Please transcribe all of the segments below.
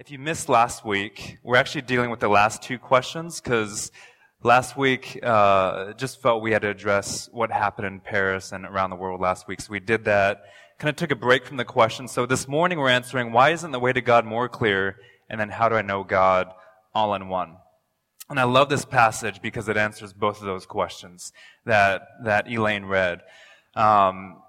If you missed last week, we're actually dealing with the last two questions because last week uh, just felt we had to address what happened in Paris and around the world last week. So we did that. Kind of took a break from the questions. So this morning we're answering why isn't the way to God more clear? And then how do I know God all in one? And I love this passage because it answers both of those questions that that Elaine read. Um,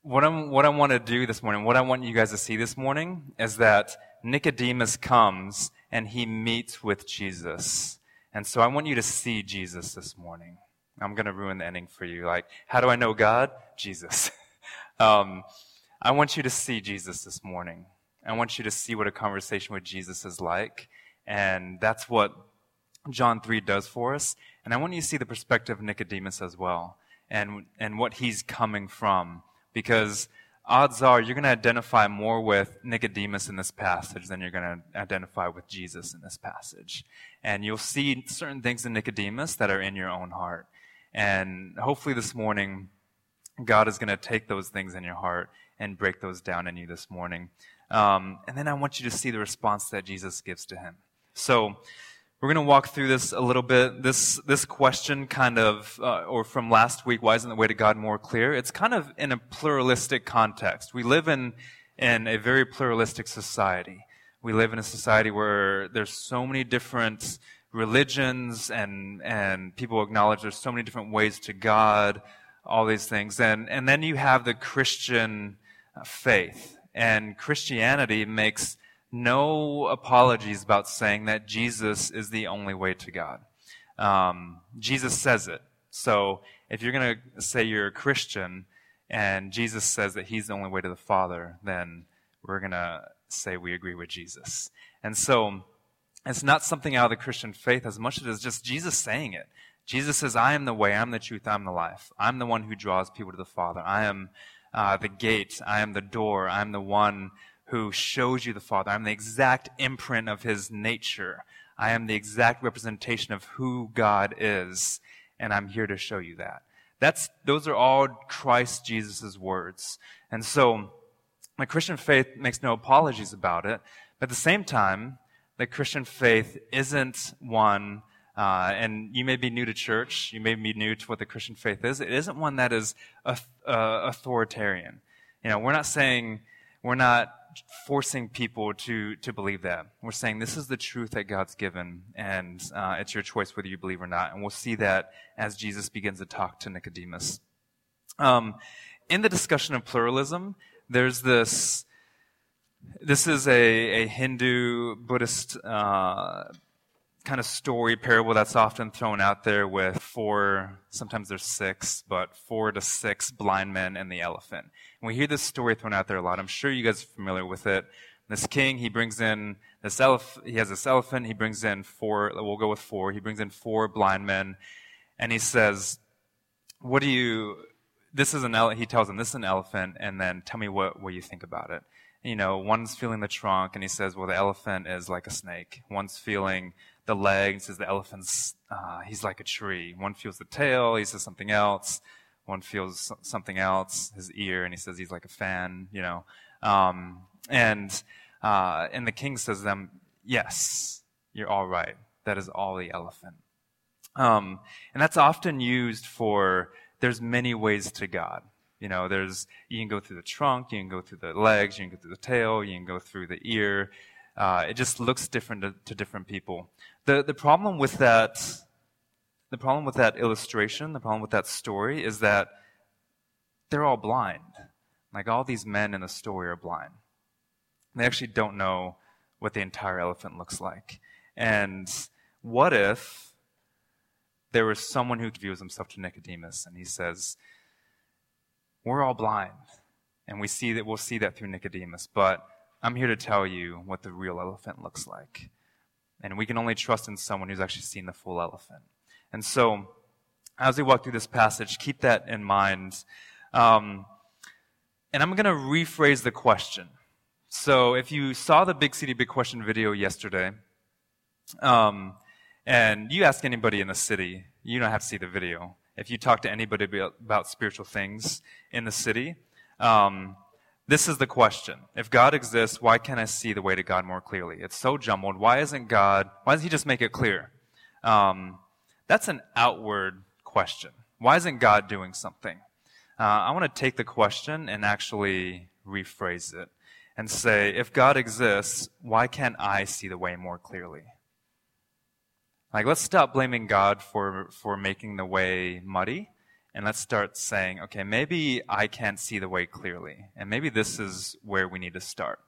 what, I'm, what I want to do this morning, what I want you guys to see this morning is that Nicodemus comes and he meets with Jesus. And so I want you to see Jesus this morning. I'm going to ruin the ending for you. Like, how do I know God? Jesus. um, I want you to see Jesus this morning. I want you to see what a conversation with Jesus is like. And that's what John 3 does for us. And I want you to see the perspective of Nicodemus as well and, and what he's coming from. Because odds are you're going to identify more with Nicodemus in this passage than you're going to identify with Jesus in this passage. And you'll see certain things in Nicodemus that are in your own heart. And hopefully this morning, God is going to take those things in your heart and break those down in you this morning. Um, and then I want you to see the response that Jesus gives to him. So, we're going to walk through this a little bit. This, this question kind of, uh, or from last week, why isn't the way to God more clear? It's kind of in a pluralistic context. We live in, in a very pluralistic society. We live in a society where there's so many different religions and, and people acknowledge there's so many different ways to God, all these things. And, and then you have the Christian faith. And Christianity makes no apologies about saying that Jesus is the only way to God. Um, Jesus says it. So if you're going to say you're a Christian and Jesus says that he's the only way to the Father, then we're going to say we agree with Jesus. And so it's not something out of the Christian faith as much as it is just Jesus saying it. Jesus says, I am the way, I'm the truth, I'm the life. I'm the one who draws people to the Father. I am uh, the gate. I am the door. I'm the one who shows you the Father. I'm the exact imprint of his nature. I am the exact representation of who God is, and I'm here to show you that. That's, those are all Christ Jesus' words. And so, my Christian faith makes no apologies about it. But at the same time, the Christian faith isn't one, uh, and you may be new to church, you may be new to what the Christian faith is. It isn't one that is uh, authoritarian. You know, we're not saying, we're not forcing people to, to believe that. We're saying this is the truth that God's given, and uh, it's your choice whether you believe or not. And we'll see that as Jesus begins to talk to Nicodemus. Um, in the discussion of pluralism, there's this. This is a, a Hindu Buddhist uh, kind of story parable that's often thrown out there with four, sometimes there's six, but four to six blind men and the elephant. And we hear this story thrown out there a lot. I'm sure you guys are familiar with it. This king, he brings in this elephant, he has this elephant, he brings in four, we'll go with four, he brings in four blind men, and he says, what do you, this is an elephant, he tells them, this is an elephant, and then tell me what, what you think about it. You know, one's feeling the trunk, and he says, well, the elephant is like a snake. One's feeling the legs, says the elephant's, uh, he's like a tree. One feels the tail, he says something else. One feels something else, his ear, and he says he's like a fan, you know. Um, and, uh, and the king says to them, yes, you're all right. That is all the elephant. Um, and that's often used for, there's many ways to God. You know, there's, you can go through the trunk, you can go through the legs, you can go through the tail, you can go through the ear. Uh, it just looks different to, to different people. The, the problem with that, the problem with that illustration, the problem with that story is that they're all blind. Like all these men in the story are blind. They actually don't know what the entire elephant looks like. And what if there was someone who views himself to Nicodemus and he says, We're all blind. And we see that we'll see that through Nicodemus, but I'm here to tell you what the real elephant looks like. And we can only trust in someone who's actually seen the full elephant. And so, as we walk through this passage, keep that in mind. Um, and I'm going to rephrase the question. So, if you saw the Big City Big Question video yesterday, um, and you ask anybody in the city, you don't have to see the video. If you talk to anybody about spiritual things in the city, um, this is the question. If God exists, why can't I see the way to God more clearly? It's so jumbled. Why isn't God, why doesn't He just make it clear? Um, that's an outward question. Why isn't God doing something? Uh, I want to take the question and actually rephrase it and say, if God exists, why can't I see the way more clearly? Like, let's stop blaming God for, for making the way muddy and let's start saying, okay, maybe I can't see the way clearly, and maybe this is where we need to start.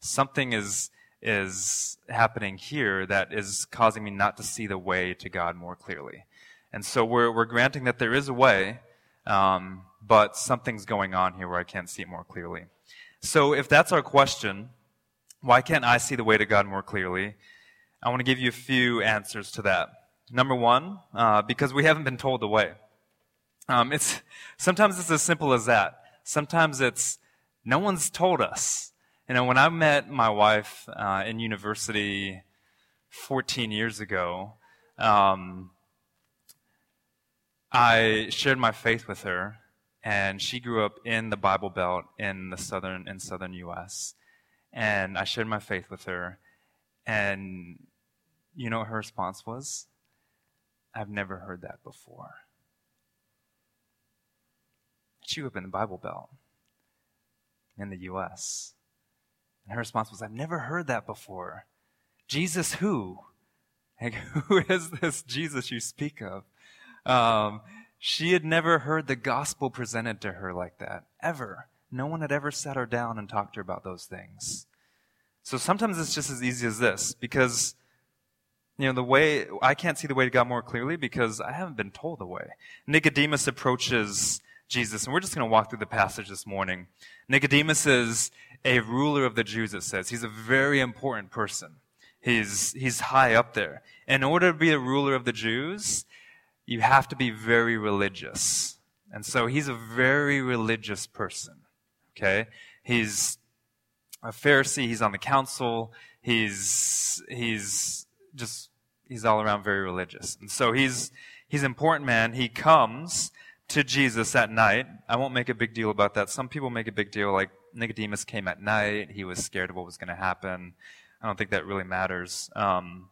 Something is is happening here that is causing me not to see the way to God more clearly, and so we're we're granting that there is a way, um, but something's going on here where I can't see it more clearly. So if that's our question, why can't I see the way to God more clearly? I want to give you a few answers to that. Number one, uh, because we haven't been told the way. Um, it's sometimes it's as simple as that. Sometimes it's no one's told us. You know, when I met my wife uh, in university 14 years ago, um, I shared my faith with her, and she grew up in the Bible Belt in the southern in southern U.S. And I shared my faith with her, and you know what her response was? I've never heard that before. She grew up in the Bible Belt in the U.S. And her response was, I've never heard that before. Jesus who? Like, who is this Jesus you speak of? Um, she had never heard the gospel presented to her like that, ever. No one had ever sat her down and talked to her about those things. So sometimes it's just as easy as this, because, you know, the way, I can't see the way to God more clearly because I haven't been told the way. Nicodemus approaches Jesus. And we're just going to walk through the passage this morning. Nicodemus is a ruler of the Jews, it says. He's a very important person. He's, he's high up there. In order to be a ruler of the Jews, you have to be very religious. And so he's a very religious person. Okay? He's a Pharisee. He's on the council. He's, he's just, he's all around very religious. And so he's, he's an important man. He comes to Jesus at night. I won't make a big deal about that. Some people make a big deal like Nicodemus came at night. He was scared of what was going to happen. I don't think that really matters um,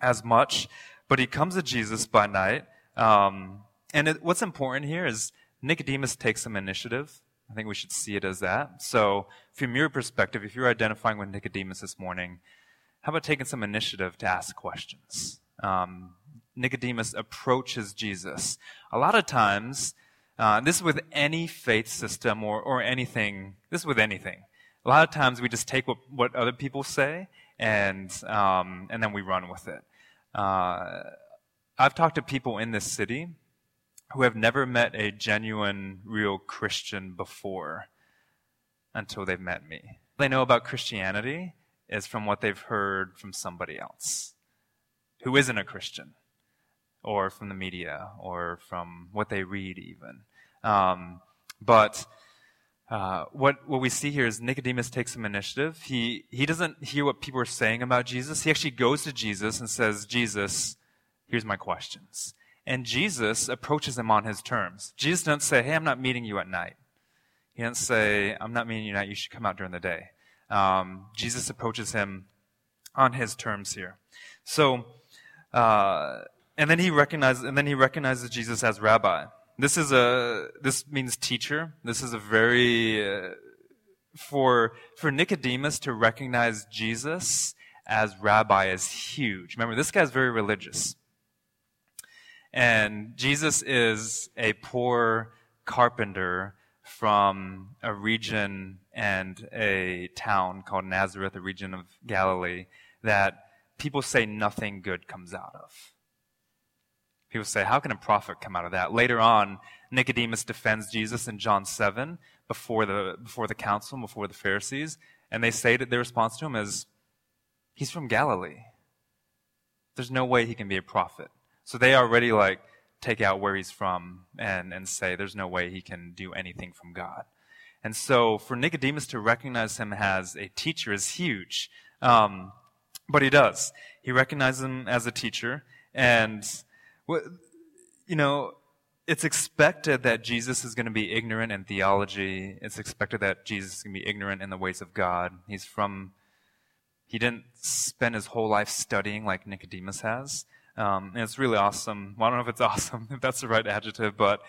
as much. But he comes to Jesus by night. Um, and it, what's important here is Nicodemus takes some initiative. I think we should see it as that. So, from your perspective, if you're identifying with Nicodemus this morning, how about taking some initiative to ask questions? Um, Nicodemus approaches Jesus. A lot of times, uh, this is with any faith system or, or anything, this is with anything. A lot of times we just take what, what other people say and, um, and then we run with it. Uh, I've talked to people in this city who have never met a genuine, real Christian before until they've met me. They know about Christianity is from what they've heard from somebody else who isn't a Christian or from the media or from what they read even. Um, but uh, what what we see here is Nicodemus takes some initiative. He he doesn't hear what people are saying about Jesus. He actually goes to Jesus and says, "Jesus, here's my questions." And Jesus approaches him on his terms. Jesus doesn't say, "Hey, I'm not meeting you at night." He doesn't say, "I'm not meeting you at night. You should come out during the day." Um, Jesus approaches him on his terms here. So. Uh, and then he recognizes, and then he recognizes Jesus as rabbi. This is a, this means teacher. This is a very, uh, for, for Nicodemus to recognize Jesus as rabbi is huge. Remember, this guy's very religious. And Jesus is a poor carpenter from a region and a town called Nazareth, a region of Galilee, that people say nothing good comes out of. People say, how can a prophet come out of that? Later on, Nicodemus defends Jesus in John 7 before the, before the council, before the Pharisees, and they say that their response to him is, he's from Galilee. There's no way he can be a prophet. So they already like take out where he's from and, and say there's no way he can do anything from God. And so for Nicodemus to recognize him as a teacher is huge. Um, but he does. He recognizes him as a teacher and you know, it's expected that Jesus is going to be ignorant in theology. It's expected that Jesus is going to be ignorant in the ways of God. He's from, he didn't spend his whole life studying like Nicodemus has. Um, and it's really awesome. Well, I don't know if it's awesome, if that's the right adjective, but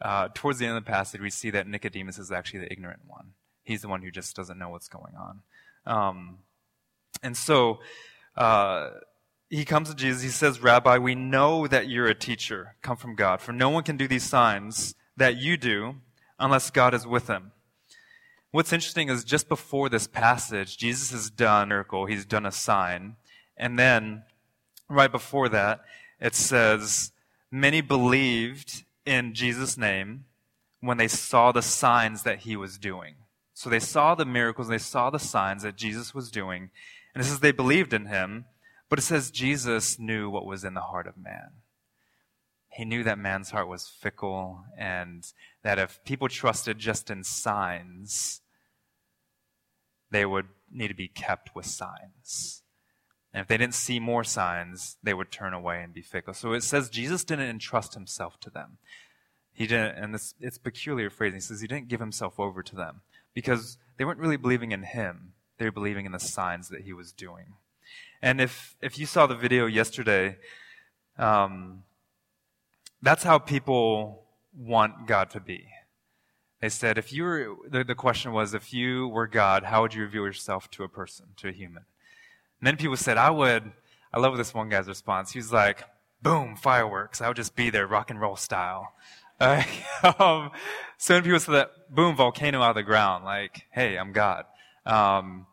uh, towards the end of the passage, we see that Nicodemus is actually the ignorant one. He's the one who just doesn't know what's going on. Um, and so, uh, he comes to Jesus. He says, Rabbi, we know that you're a teacher, come from God. For no one can do these signs that you do unless God is with him. What's interesting is just before this passage, Jesus has done a miracle. He's done a sign. And then, right before that, it says, many believed in Jesus' name when they saw the signs that he was doing. So they saw the miracles, they saw the signs that Jesus was doing. And it says they believed in him. But it says Jesus knew what was in the heart of man. He knew that man's heart was fickle and that if people trusted just in signs, they would need to be kept with signs. And if they didn't see more signs, they would turn away and be fickle. So it says Jesus didn't entrust himself to them. He didn't, and this, it's peculiar phrasing. He says he didn't give himself over to them because they weren't really believing in him. They were believing in the signs that he was doing. And if, if you saw the video yesterday, um, that's how people want God to be. They said, if you were, the, the question was, if you were God, how would you reveal yourself to a person, to a human? And then people said, I would, I love this one guy's response. He was like, boom, fireworks. I would just be there, rock and roll style. Uh, um, so many people said that, boom, volcano out of the ground. Like, hey, I'm God. Um,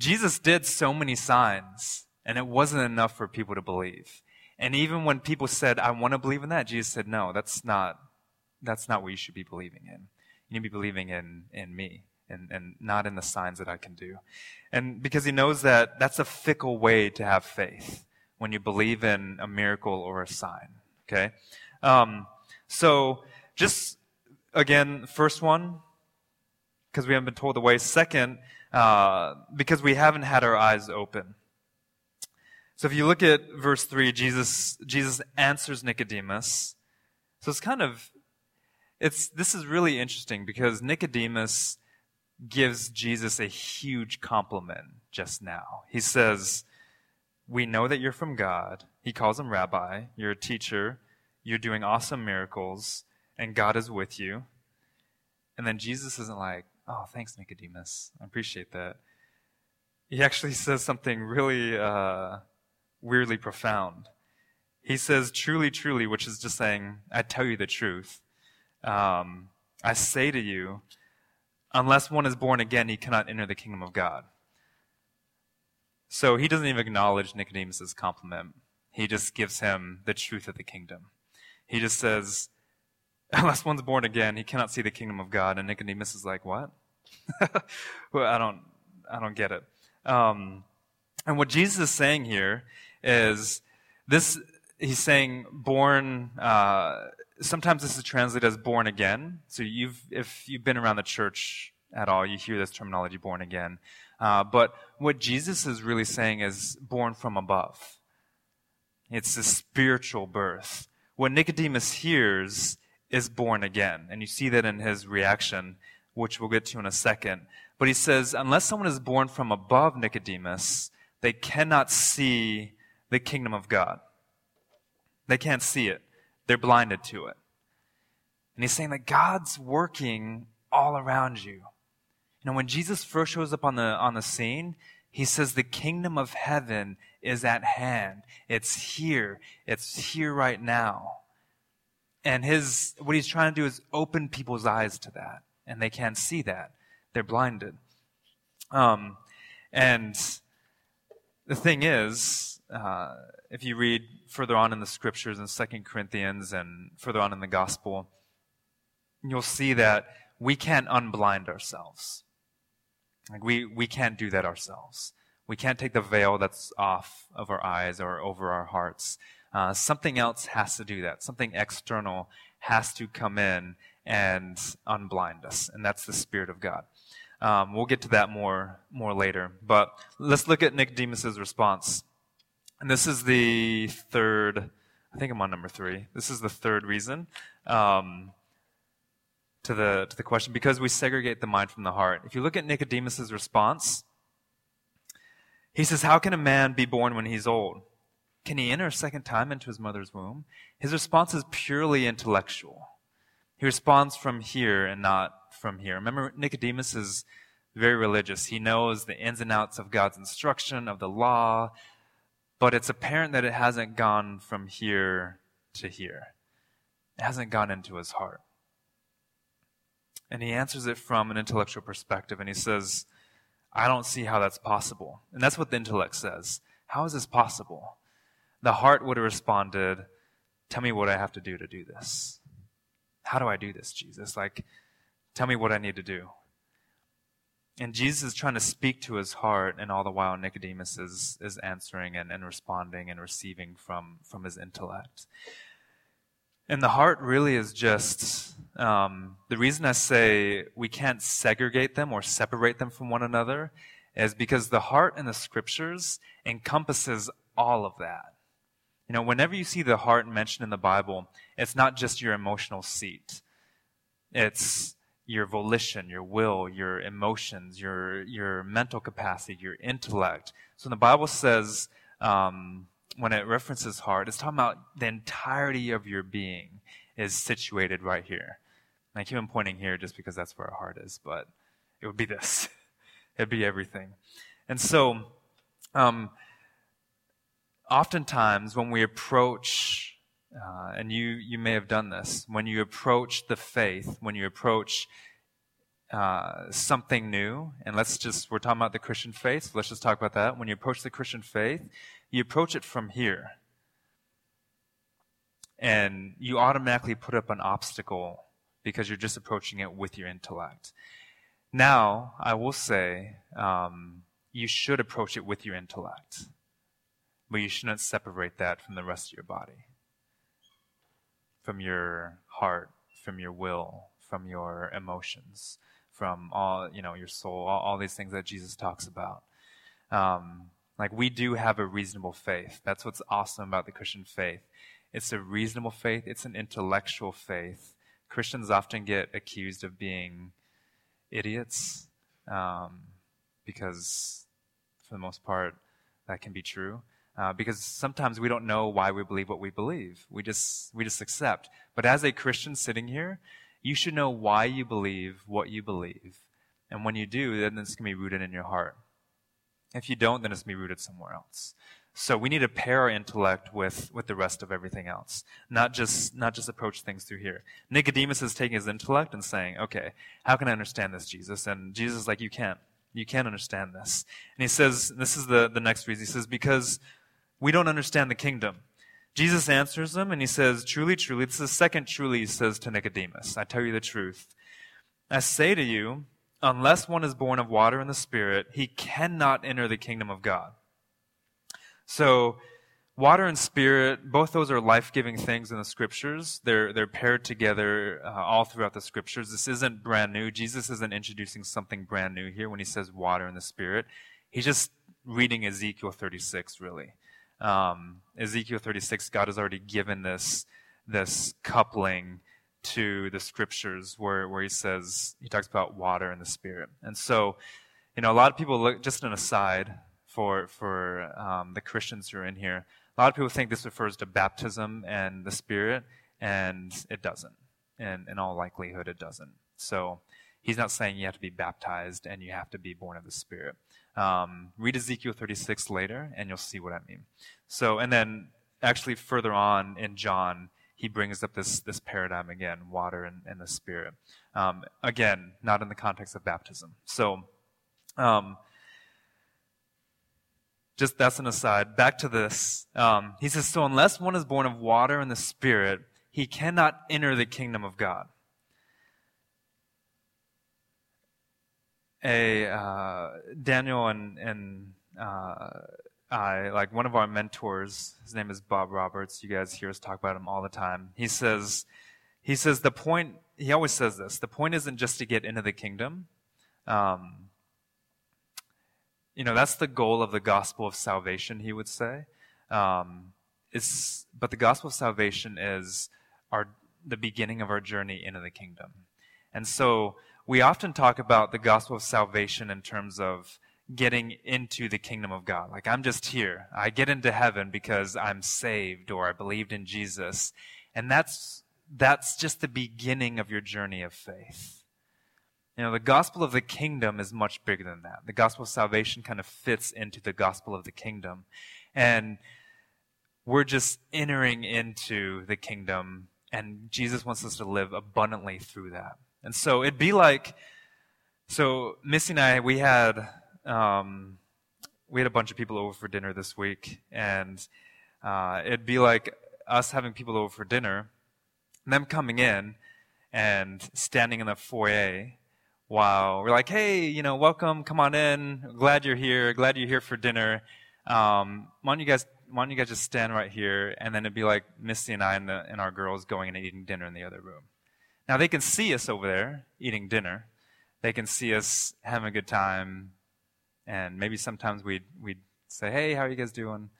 Jesus did so many signs, and it wasn't enough for people to believe. And even when people said, I want to believe in that, Jesus said, no, that's not, that's not what you should be believing in. You need to be believing in, in me and, and not in the signs that I can do. And because he knows that that's a fickle way to have faith when you believe in a miracle or a sign. Okay? Um, so just again, first one, because we haven't been told the way. Second, uh, because we haven't had our eyes open. So if you look at verse 3, Jesus, Jesus answers Nicodemus. So it's kind of, it's, this is really interesting because Nicodemus gives Jesus a huge compliment just now. He says, we know that you're from God. He calls him rabbi. You're a teacher. You're doing awesome miracles and God is with you. And then Jesus isn't like, Oh, thanks, Nicodemus. I appreciate that. He actually says something really uh, weirdly profound. He says, truly, truly, which is just saying, I tell you the truth. Um, I say to you, unless one is born again, he cannot enter the kingdom of God. So he doesn't even acknowledge Nicodemus' compliment. He just gives him the truth of the kingdom. He just says, unless one's born again, he cannot see the kingdom of God. And Nicodemus is like, what? well, I don't, I don't get it. Um, and what Jesus is saying here is this, he's saying born, uh, sometimes this is translated as born again. So you've, if you've been around the church at all, you hear this terminology born again. Uh, but what Jesus is really saying is born from above. It's a spiritual birth. What Nicodemus hears is born again. And you see that in his reaction which we'll get to in a second. But he says, unless someone is born from above Nicodemus, they cannot see the kingdom of God. They can't see it. They're blinded to it. And he's saying that God's working all around you. You know, when Jesus first shows up on the, on the scene, he says the kingdom of heaven is at hand. It's here. It's here right now. And his, what he's trying to do is open people's eyes to that and they can't see that. They're blinded. Um, and the thing is, uh, if you read further on in the scriptures in Second Corinthians and further on in the gospel, you'll see that we can't unblind ourselves. Like we, we can't do that ourselves. We can't take the veil that's off of our eyes or over our hearts. Uh, something else has to do that. Something external has to come in and unblind us, and that's the Spirit of God. Um, we'll get to that more more later, but let's look at Nicodemus's response. And this is the third I think I'm on number three. This is the third reason um, to the to the question because we segregate the mind from the heart. If you look at Nicodemus's response, he says, "How can a man be born when he's old? Can he enter a second time into his mother's womb?" His response is purely intellectual. He responds from here and not from here. Remember, Nicodemus is very religious. He knows the ins and outs of God's instruction, of the law, but it's apparent that it hasn't gone from here to here. It hasn't gone into his heart. And he answers it from an intellectual perspective, and he says, I don't see how that's possible. And that's what the intellect says. How is this possible? The heart would have responded, Tell me what I have to do to do this. How do I do this, Jesus? Like, tell me what I need to do. And Jesus is trying to speak to his heart, and all the while Nicodemus is, is answering and, and responding and receiving from, from his intellect. And the heart really is just um, the reason I say we can't segregate them or separate them from one another is because the heart in the scriptures encompasses all of that. You know, whenever you see the heart mentioned in the Bible, it's not just your emotional seat. It's your volition, your will, your emotions, your, your mental capacity, your intellect. So when the Bible says, um, when it references heart, it's talking about the entirety of your being is situated right here. And I keep on pointing here just because that's where our heart is, but it would be this. It'd be everything. And so, um, oftentimes when we approach uh, and you, you may have done this. When you approach the faith, when you approach uh, something new, and let's just, we're talking about the Christian faith, so let's just talk about that. When you approach the Christian faith, you approach it from here. And you automatically put up an obstacle because you're just approaching it with your intellect. Now, I will say, um, you should approach it with your intellect, but you shouldn't separate that from the rest of your body from your heart, from your will, from your emotions, from all, you know, your soul, all, all these things that Jesus talks about. Um, like we do have a reasonable faith. That's what's awesome about the Christian faith. It's a reasonable faith. It's an intellectual faith. Christians often get accused of being idiots um, because, for the most part, that can be true uh, because sometimes we don't know why we believe what we believe. We just we just accept. But as a Christian sitting here, you should know why you believe what you believe, and when you do, then it's going to be rooted in your heart. If you don't, then it's going to be rooted somewhere else. So we need to pair our intellect with, with the rest of everything else, not just not just approach things through here. Nicodemus is taking his intellect and saying, "Okay, how can I understand this, Jesus?" And Jesus is like, "You can't. You can't understand this." And he says, "This is the the next reason." He says, "Because we don't understand the kingdom. Jesus answers them and he says, Truly, truly, this is the second truly he says to Nicodemus. I tell you the truth. I say to you, unless one is born of water and the Spirit, he cannot enter the kingdom of God. So, water and spirit, both those are life giving things in the scriptures. They're, they're paired together uh, all throughout the scriptures. This isn't brand new. Jesus isn't introducing something brand new here when he says water and the spirit. He's just reading Ezekiel 36, really um, Ezekiel 36, God has already given this, this coupling to the scriptures where, where he says, he talks about water and the spirit. And so, you know, a lot of people look, just an aside for, for um, the Christians who are in here, a lot of people think this refers to baptism and the spirit, and it doesn't. And in all likelihood, it doesn't. So he's not saying you have to be baptized and you have to be born of the spirit. Um, read Ezekiel 36 later, and you'll see what I mean. So, and then actually further on in John, he brings up this, this paradigm again water and, and the Spirit. Um, again, not in the context of baptism. So, um, just that's an aside. Back to this. Um, he says, So unless one is born of water and the Spirit, he cannot enter the kingdom of God. A uh, Daniel and and uh, I like one of our mentors. His name is Bob Roberts. You guys hear us talk about him all the time. He says he says the point. He always says this. The point isn't just to get into the kingdom. Um, you know that's the goal of the gospel of salvation. He would say. Um, is, but the gospel of salvation is our, the beginning of our journey into the kingdom. And so we often talk about the gospel of salvation in terms of getting into the kingdom of God. Like, I'm just here. I get into heaven because I'm saved or I believed in Jesus. And that's, that's just the beginning of your journey of faith. You know, the gospel of the kingdom is much bigger than that. The gospel of salvation kind of fits into the gospel of the kingdom. And we're just entering into the kingdom, and Jesus wants us to live abundantly through that. And so it'd be like, so Missy and I, we had um, we had a bunch of people over for dinner this week, and uh, it'd be like us having people over for dinner, them coming in and standing in the foyer while we're like, hey, you know, welcome, come on in, glad you're here, glad you're here for dinner. Um, why don't you guys, why don't you guys just stand right here? And then it'd be like Misty and I and, the, and our girls going and eating dinner in the other room. Now they can see us over there eating dinner. They can see us having a good time, and maybe sometimes we'd, we'd say, hey, how are you guys doing?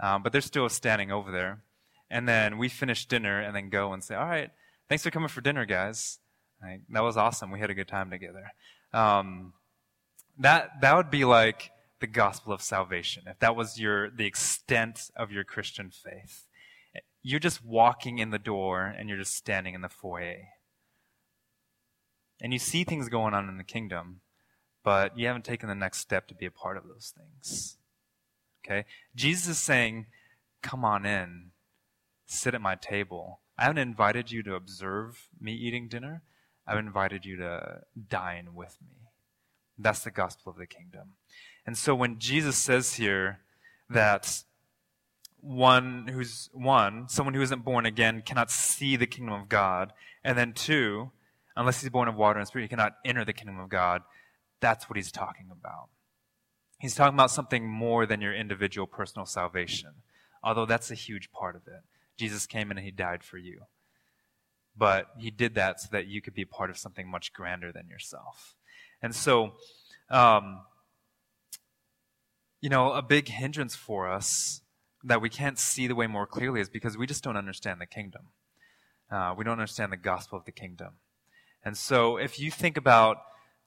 Um, but they're still standing over there. And then we finish dinner and then go and say, all right, thanks for coming for dinner, guys. Like, that was awesome. We had a good time together. Um, that, that would be like the gospel of salvation. If that was your, the extent of your Christian faith. You're just walking in the door and you're just standing in the foyer. And you see things going on in the kingdom but you haven't taken the next step to be a part of those things. Okay? Jesus is saying, Come on in, sit at my table. I haven't invited you to observe me eating dinner. I've invited you to dine with me. That's the gospel of the kingdom. And so when Jesus says here that one who's one, someone who isn't born again cannot see the kingdom of God, and then two, unless he's born of water and spirit, he cannot enter the kingdom of God. That's what he's talking about. He's talking about something more than your individual personal salvation, although that's a huge part of it. Jesus came in and he died for you. But he did that so that you could be part of something much grander than yourself. And so, um, you know, a big hindrance for us that we can't see the way more clearly is because we just don't understand the kingdom. Uh, we don't understand the gospel of the kingdom. And so, if you think about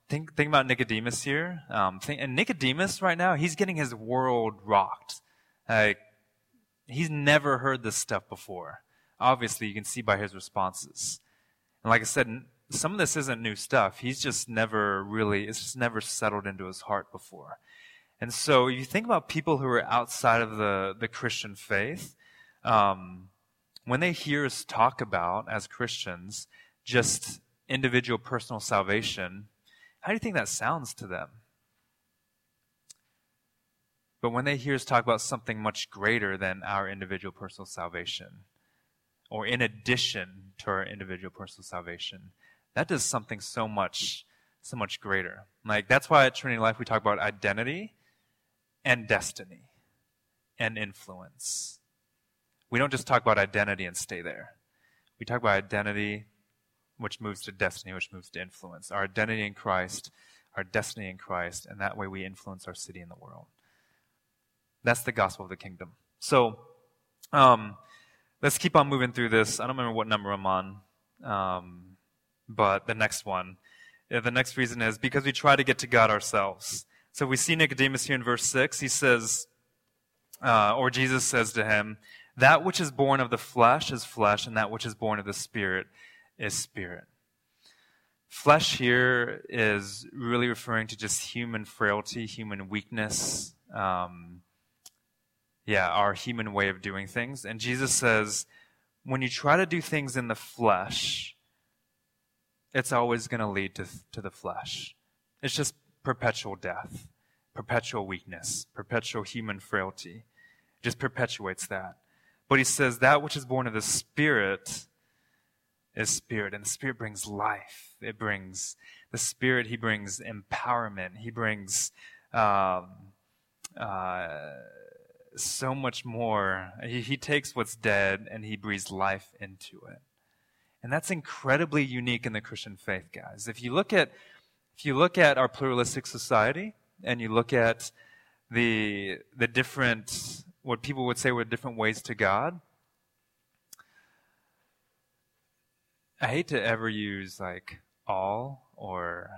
think, think about Nicodemus here. Um, think, and Nicodemus right now, he's getting his world rocked. Like, he's never heard this stuff before. Obviously, you can see by his responses. And like I said, some of this isn't new stuff. He's just never really, it's just never settled into his heart before. And so, if you think about people who are outside of the, the Christian faith, um, when they hear us talk about, as Christians, just individual personal salvation, how do you think that sounds to them? But when they hear us talk about something much greater than our individual personal salvation, or in addition to our individual personal salvation, that does something so much, so much greater. Like that's why at Trinity Life we talk about identity and destiny and influence. We don't just talk about identity and stay there. We talk about identity, which moves to destiny, which moves to influence. Our identity in Christ, our destiny in Christ, and that way we influence our city and the world. That's the gospel of the kingdom. So, um, let's keep on moving through this. I don't remember what number I'm on, um, but the next one. the next reason is because we try to get to God ourselves. So we see Nicodemus here in verse 6. He says, uh, or Jesus says to him, That which is born of the flesh is flesh, and that which is born of the spirit is spirit. Flesh here is really referring to just human frailty, human weakness. Um, yeah, our human way of doing things. And Jesus says, when you try to do things in the flesh, it's always going to lead to, the flesh. It's just perpetual death, perpetual weakness, perpetual human frailty. It just perpetuates that. But he says that which is born of the Spirit is spirit, and the spirit brings life. It brings the spirit. He brings empowerment. He brings um, uh, so much more. He, he takes what's dead and he breathes life into it, and that's incredibly unique in the Christian faith, guys. If you look at if you look at our pluralistic society and you look at the the different what people would say were different ways to God. I hate to ever use like all or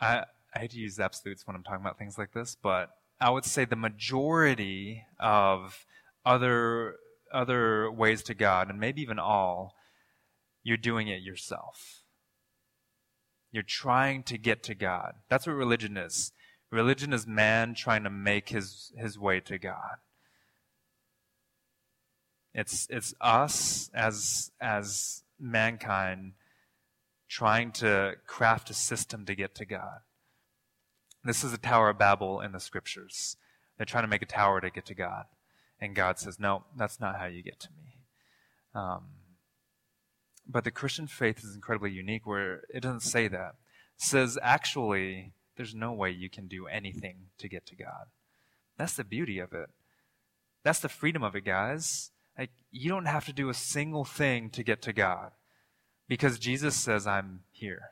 I, I hate to use absolutes when I'm talking about things like this, but I would say the majority of other other ways to God, and maybe even all, you're doing it yourself. You're trying to get to God. That's what religion is. Religion is man trying to make his, his way to God. It's, it's us as, as mankind trying to craft a system to get to God. This is the Tower of Babel in the scriptures. They're trying to make a tower to get to God. And God says, no, that's not how you get to me. Um, but the Christian faith is incredibly unique where it doesn't say that. It says, actually, there's no way you can do anything to get to God. That's the beauty of it. That's the freedom of it, guys. Like, you don't have to do a single thing to get to God because Jesus says, I'm here.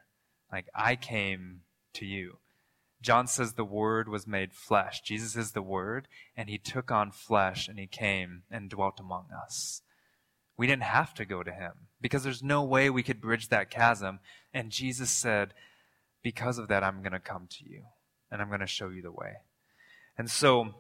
Like, I came to you. John says the Word was made flesh. Jesus is the Word, and He took on flesh and He came and dwelt among us. We didn't have to go to Him because there's no way we could bridge that chasm. And Jesus said, Because of that, I'm going to come to you and I'm going to show you the way. And so,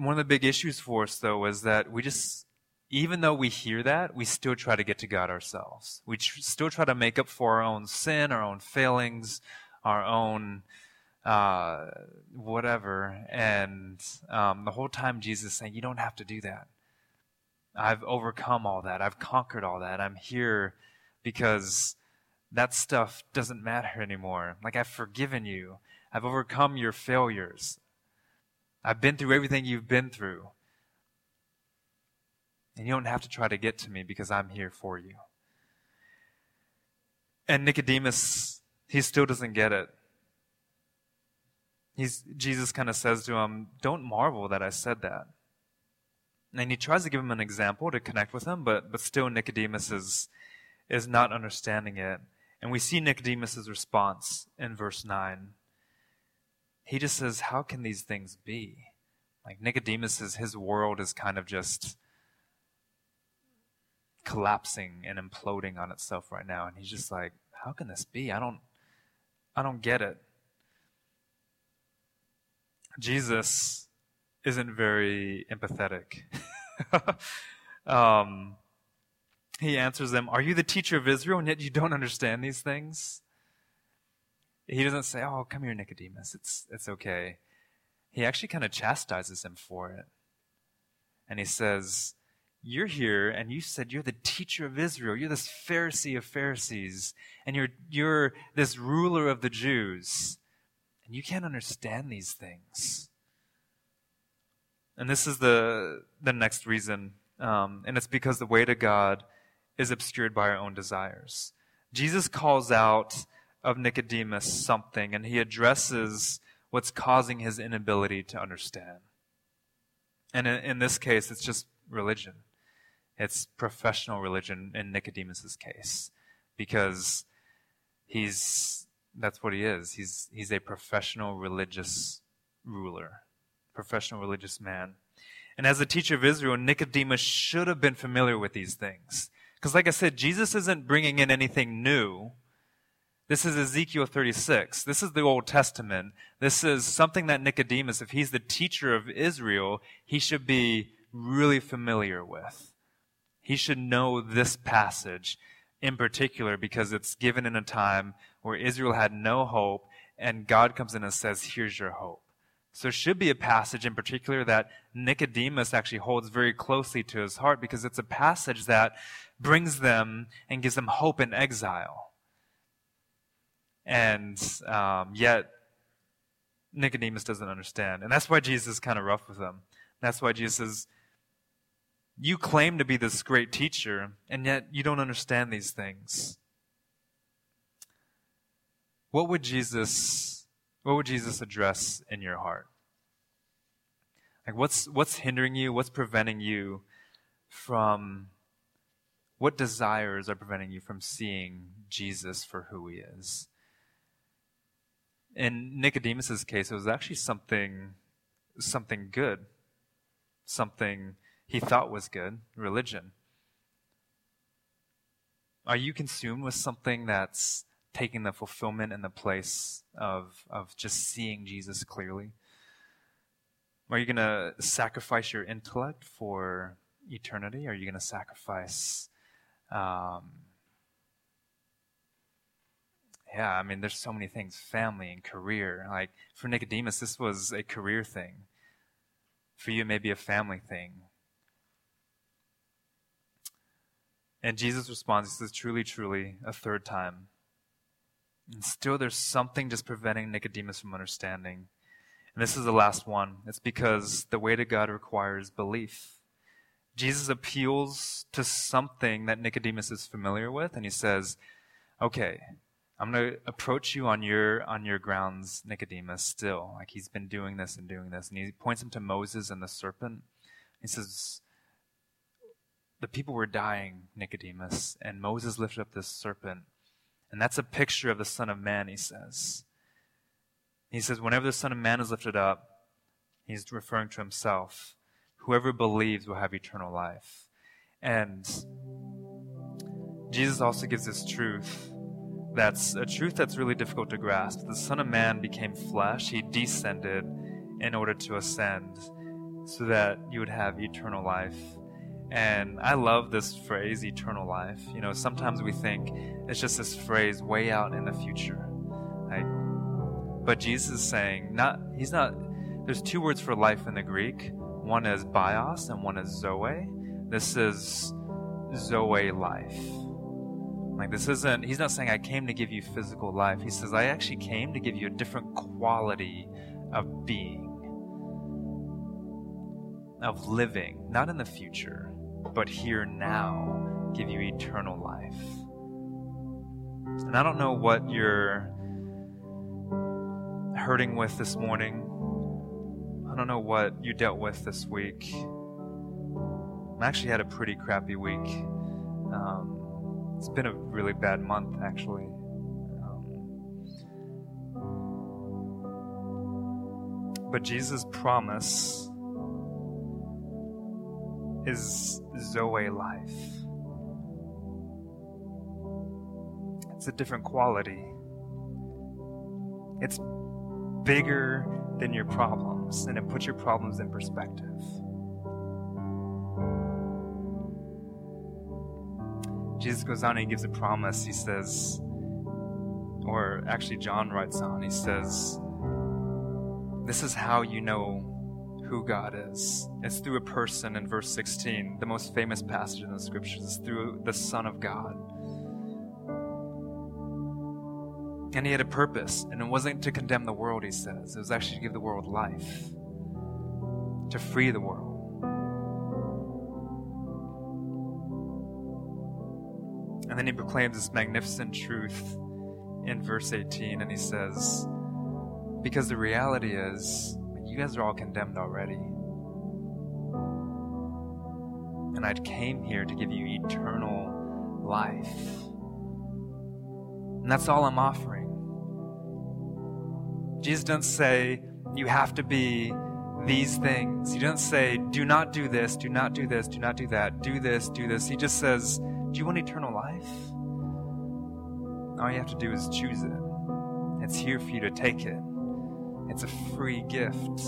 one of the big issues for us, though, is that we just, even though we hear that, we still try to get to God ourselves. We tr- still try to make up for our own sin, our own failings, our own uh, whatever. And um, the whole time Jesus is saying, You don't have to do that. I've overcome all that. I've conquered all that. I'm here because that stuff doesn't matter anymore. Like, I've forgiven you. I've overcome your failures. I've been through everything you've been through. And you don't have to try to get to me because I'm here for you. And Nicodemus he still doesn't get it. He's, Jesus kind of says to him, Don't marvel that I said that. And he tries to give him an example to connect with him, but, but still Nicodemus is, is not understanding it. And we see Nicodemus' response in verse 9. He just says, How can these things be? Like Nicodemus is his world is kind of just collapsing and imploding on itself right now. And he's just like, How can this be? I don't I don't get it. Jesus isn't very empathetic. um, he answers them, Are you the teacher of Israel and yet you don't understand these things? He doesn't say, Oh, come here, Nicodemus. It's, it's okay. He actually kind of chastises him for it. And he says, you're here and you said you're the teacher of Israel. You're this Pharisee of Pharisees and you're, you're this ruler of the Jews. And you can't understand these things. And this is the, the next reason. Um, and it's because the way to God is obscured by our own desires. Jesus calls out of Nicodemus something and he addresses what's causing his inability to understand. And in, in this case, it's just religion. It's professional religion in Nicodemus's case because he's that's what he is. He's he's a professional religious ruler, professional religious man. And as a teacher of Israel, Nicodemus should have been familiar with these things. Because like I said, Jesus isn't bringing in anything new. This is Ezekiel 36. This is the Old Testament. This is something that Nicodemus, if he's the teacher of Israel, he should be really familiar with. He should know this passage in particular because it's given in a time where Israel had no hope and God comes in and says, Here's your hope. So it should be a passage in particular that Nicodemus actually holds very closely to his heart because it's a passage that brings them and gives them hope in exile. And um, yet, Nicodemus doesn't understand. And that's why Jesus is kind of rough with him. That's why Jesus says, you claim to be this great teacher, and yet you don't understand these things. What would Jesus what would Jesus address in your heart? Like what's what's hindering you? What's preventing you from what desires are preventing you from seeing Jesus for who he is? In Nicodemus's case, it was actually something something good something he thought was good, religion. Are you consumed with something that's taking the fulfillment and the place of, of just seeing Jesus clearly? Are you going to sacrifice your intellect for eternity? Are you going to sacrifice um, yeah, I mean, there's so many things family and career. Like for Nicodemus, this was a career thing. For you, it may be a family thing. And Jesus responds, He says, Truly, truly, a third time. And still, there's something just preventing Nicodemus from understanding. And this is the last one. It's because the way to God requires belief. Jesus appeals to something that Nicodemus is familiar with, and he says, Okay, I'm going to approach you on your on your grounds, Nicodemus. Still, like he's been doing this and doing this, and he points him to Moses and the serpent. He says, "The people were dying, Nicodemus, and Moses lifted up this serpent, and that's a picture of the Son of Man." He says. He says, "Whenever the Son of Man is lifted up, he's referring to himself. Whoever believes will have eternal life." And Jesus also gives this truth that's a truth that's really difficult to grasp. The Son of Man became flesh, he descended in order to ascend so that you would have eternal life. And I love this phrase, eternal life. You know, sometimes we think it's just this phrase way out in the future. But Jesus is saying, not, he's not, there's two words for life in the Greek. One is bios and one is zoe. This is zoe life. Like, this isn't, he's not saying, I came to give you physical life. He says, I actually came to give you a different quality of being, of living, not in the future, but here now, give you eternal life. And I don't know what you're hurting with this morning. I don't know what you dealt with this week. I actually had a pretty crappy week. Um, it's been a really bad month, actually. Um, but Jesus' promise is Zoe life. It's a different quality. It's bigger than your problems, and it puts your problems in perspective. Jesus goes on and he gives a promise. He says, or actually, John writes on, he says, This is how you know who God is. It's through a person in verse 16. The most famous passage in the scriptures is through the Son of God. And he had a purpose, and it wasn't to condemn the world, he says. It was actually to give the world life, to free the world. And then he proclaims this magnificent truth in verse 18, and he says, Because the reality is, you guys are all condemned already. And I came here to give you eternal life. And that's all I'm offering. Jesus doesn't say, you have to be these things. He doesn't say, do not do this, do not do this, do not do that, do this, do this. He just says, do you want eternal life? All you have to do is choose it. It's here for you to take it. It's a free gift.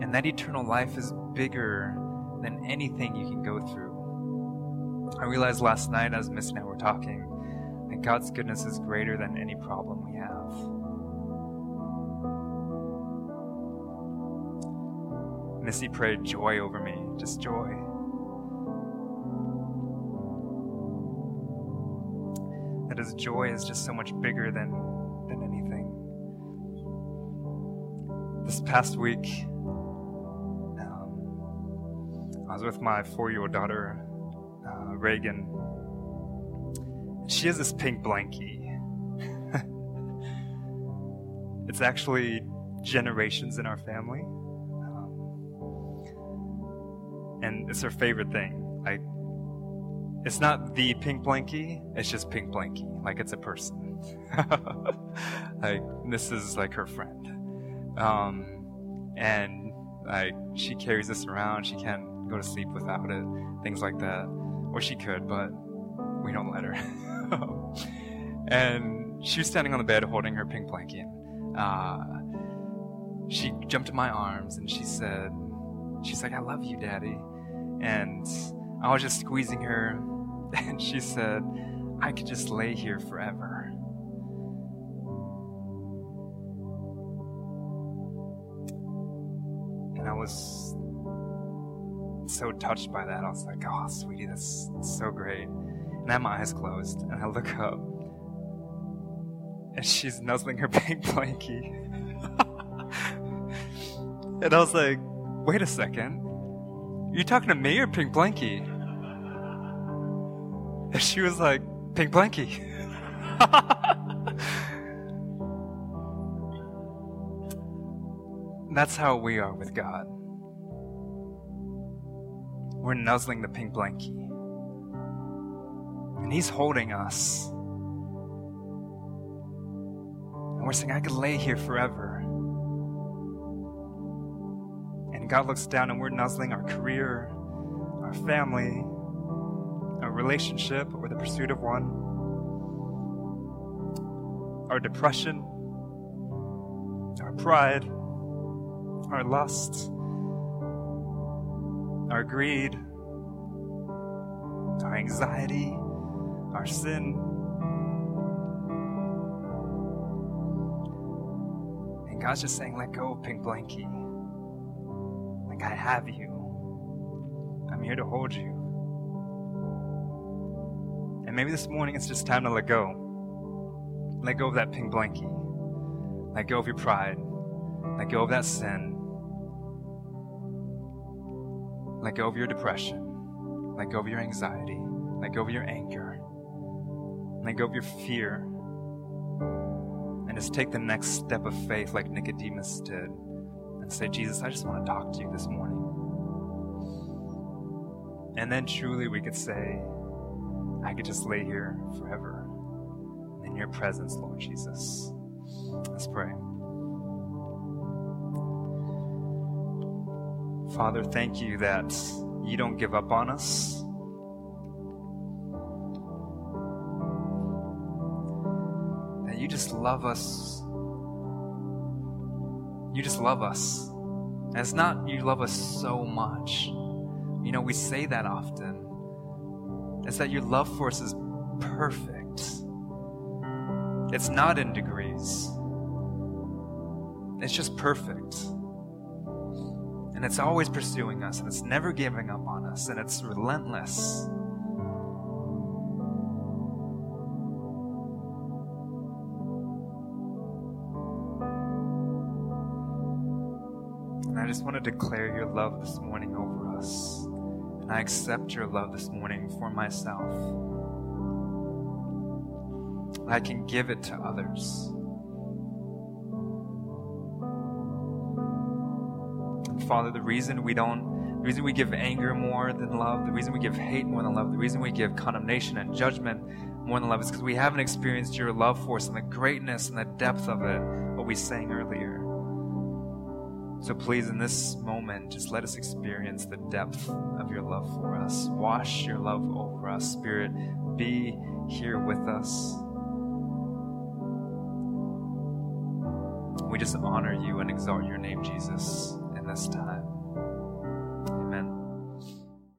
And that eternal life is bigger than anything you can go through. I realized last night as Miss and I were talking that God's goodness is greater than any problem we have. Missy prayed joy over me, just joy. that his joy is just so much bigger than, than anything. This past week, um, I was with my four year old daughter, uh, Reagan. She has this pink blankie. it's actually generations in our family. It's her favorite thing. Like, it's not the pink blankie, it's just pink blankie, like it's a person. like this is like her friend. Um, and Like, she carries this around. She can't go to sleep without it. Things like that. Or she could, but we don't let her. and she was standing on the bed holding her pink blanket. Uh, she jumped in my arms and she said, She's like, I love you, Daddy. And I was just squeezing her, and she said, I could just lay here forever. And I was so touched by that. I was like, oh, sweetie, that's so great. And I have my eyes closed, and I look up, and she's nuzzling her pink blankie. and I was like, wait a second. You talking to me or Pink Blanky? And she was like, Pink Blanky. that's how we are with God. We're nuzzling the pink blankie. And He's holding us. And we're saying, I could lay here forever. And God looks down and we're nuzzling our career, our family, our relationship, or the pursuit of one, our depression, our pride, our lust, our greed, our anxiety, our sin. And God's just saying, let go of Pink Blankie. Like, I have you. I'm here to hold you. And maybe this morning it's just time to let go. Let go of that pink blankie. Let go of your pride. Let go of that sin. Let go of your depression. Let go of your anxiety. Let go of your anger. Let go of your fear. And just take the next step of faith like Nicodemus did and say, Jesus, I just want to talk to you this morning. And then truly we could say, I could just lay here forever in your presence, Lord Jesus. Let's pray. Father, thank you that you don't give up on us. That you just love us you just love us. And it's not you love us so much. You know, we say that often. It's that your love for us is perfect. It's not in degrees. It's just perfect. And it's always pursuing us, and it's never giving up on us, and it's relentless. Just want to declare your love this morning over us. And I accept your love this morning for myself. I can give it to others. Father, the reason we don't, the reason we give anger more than love, the reason we give hate more than love, the reason we give condemnation and judgment more than love is because we haven't experienced your love for us and the greatness and the depth of it, what we sang earlier. So please, in this moment, just let us experience the depth of your love for us. Wash your love over us. Spirit, be here with us. We just honor you and exalt your name, Jesus, in this time.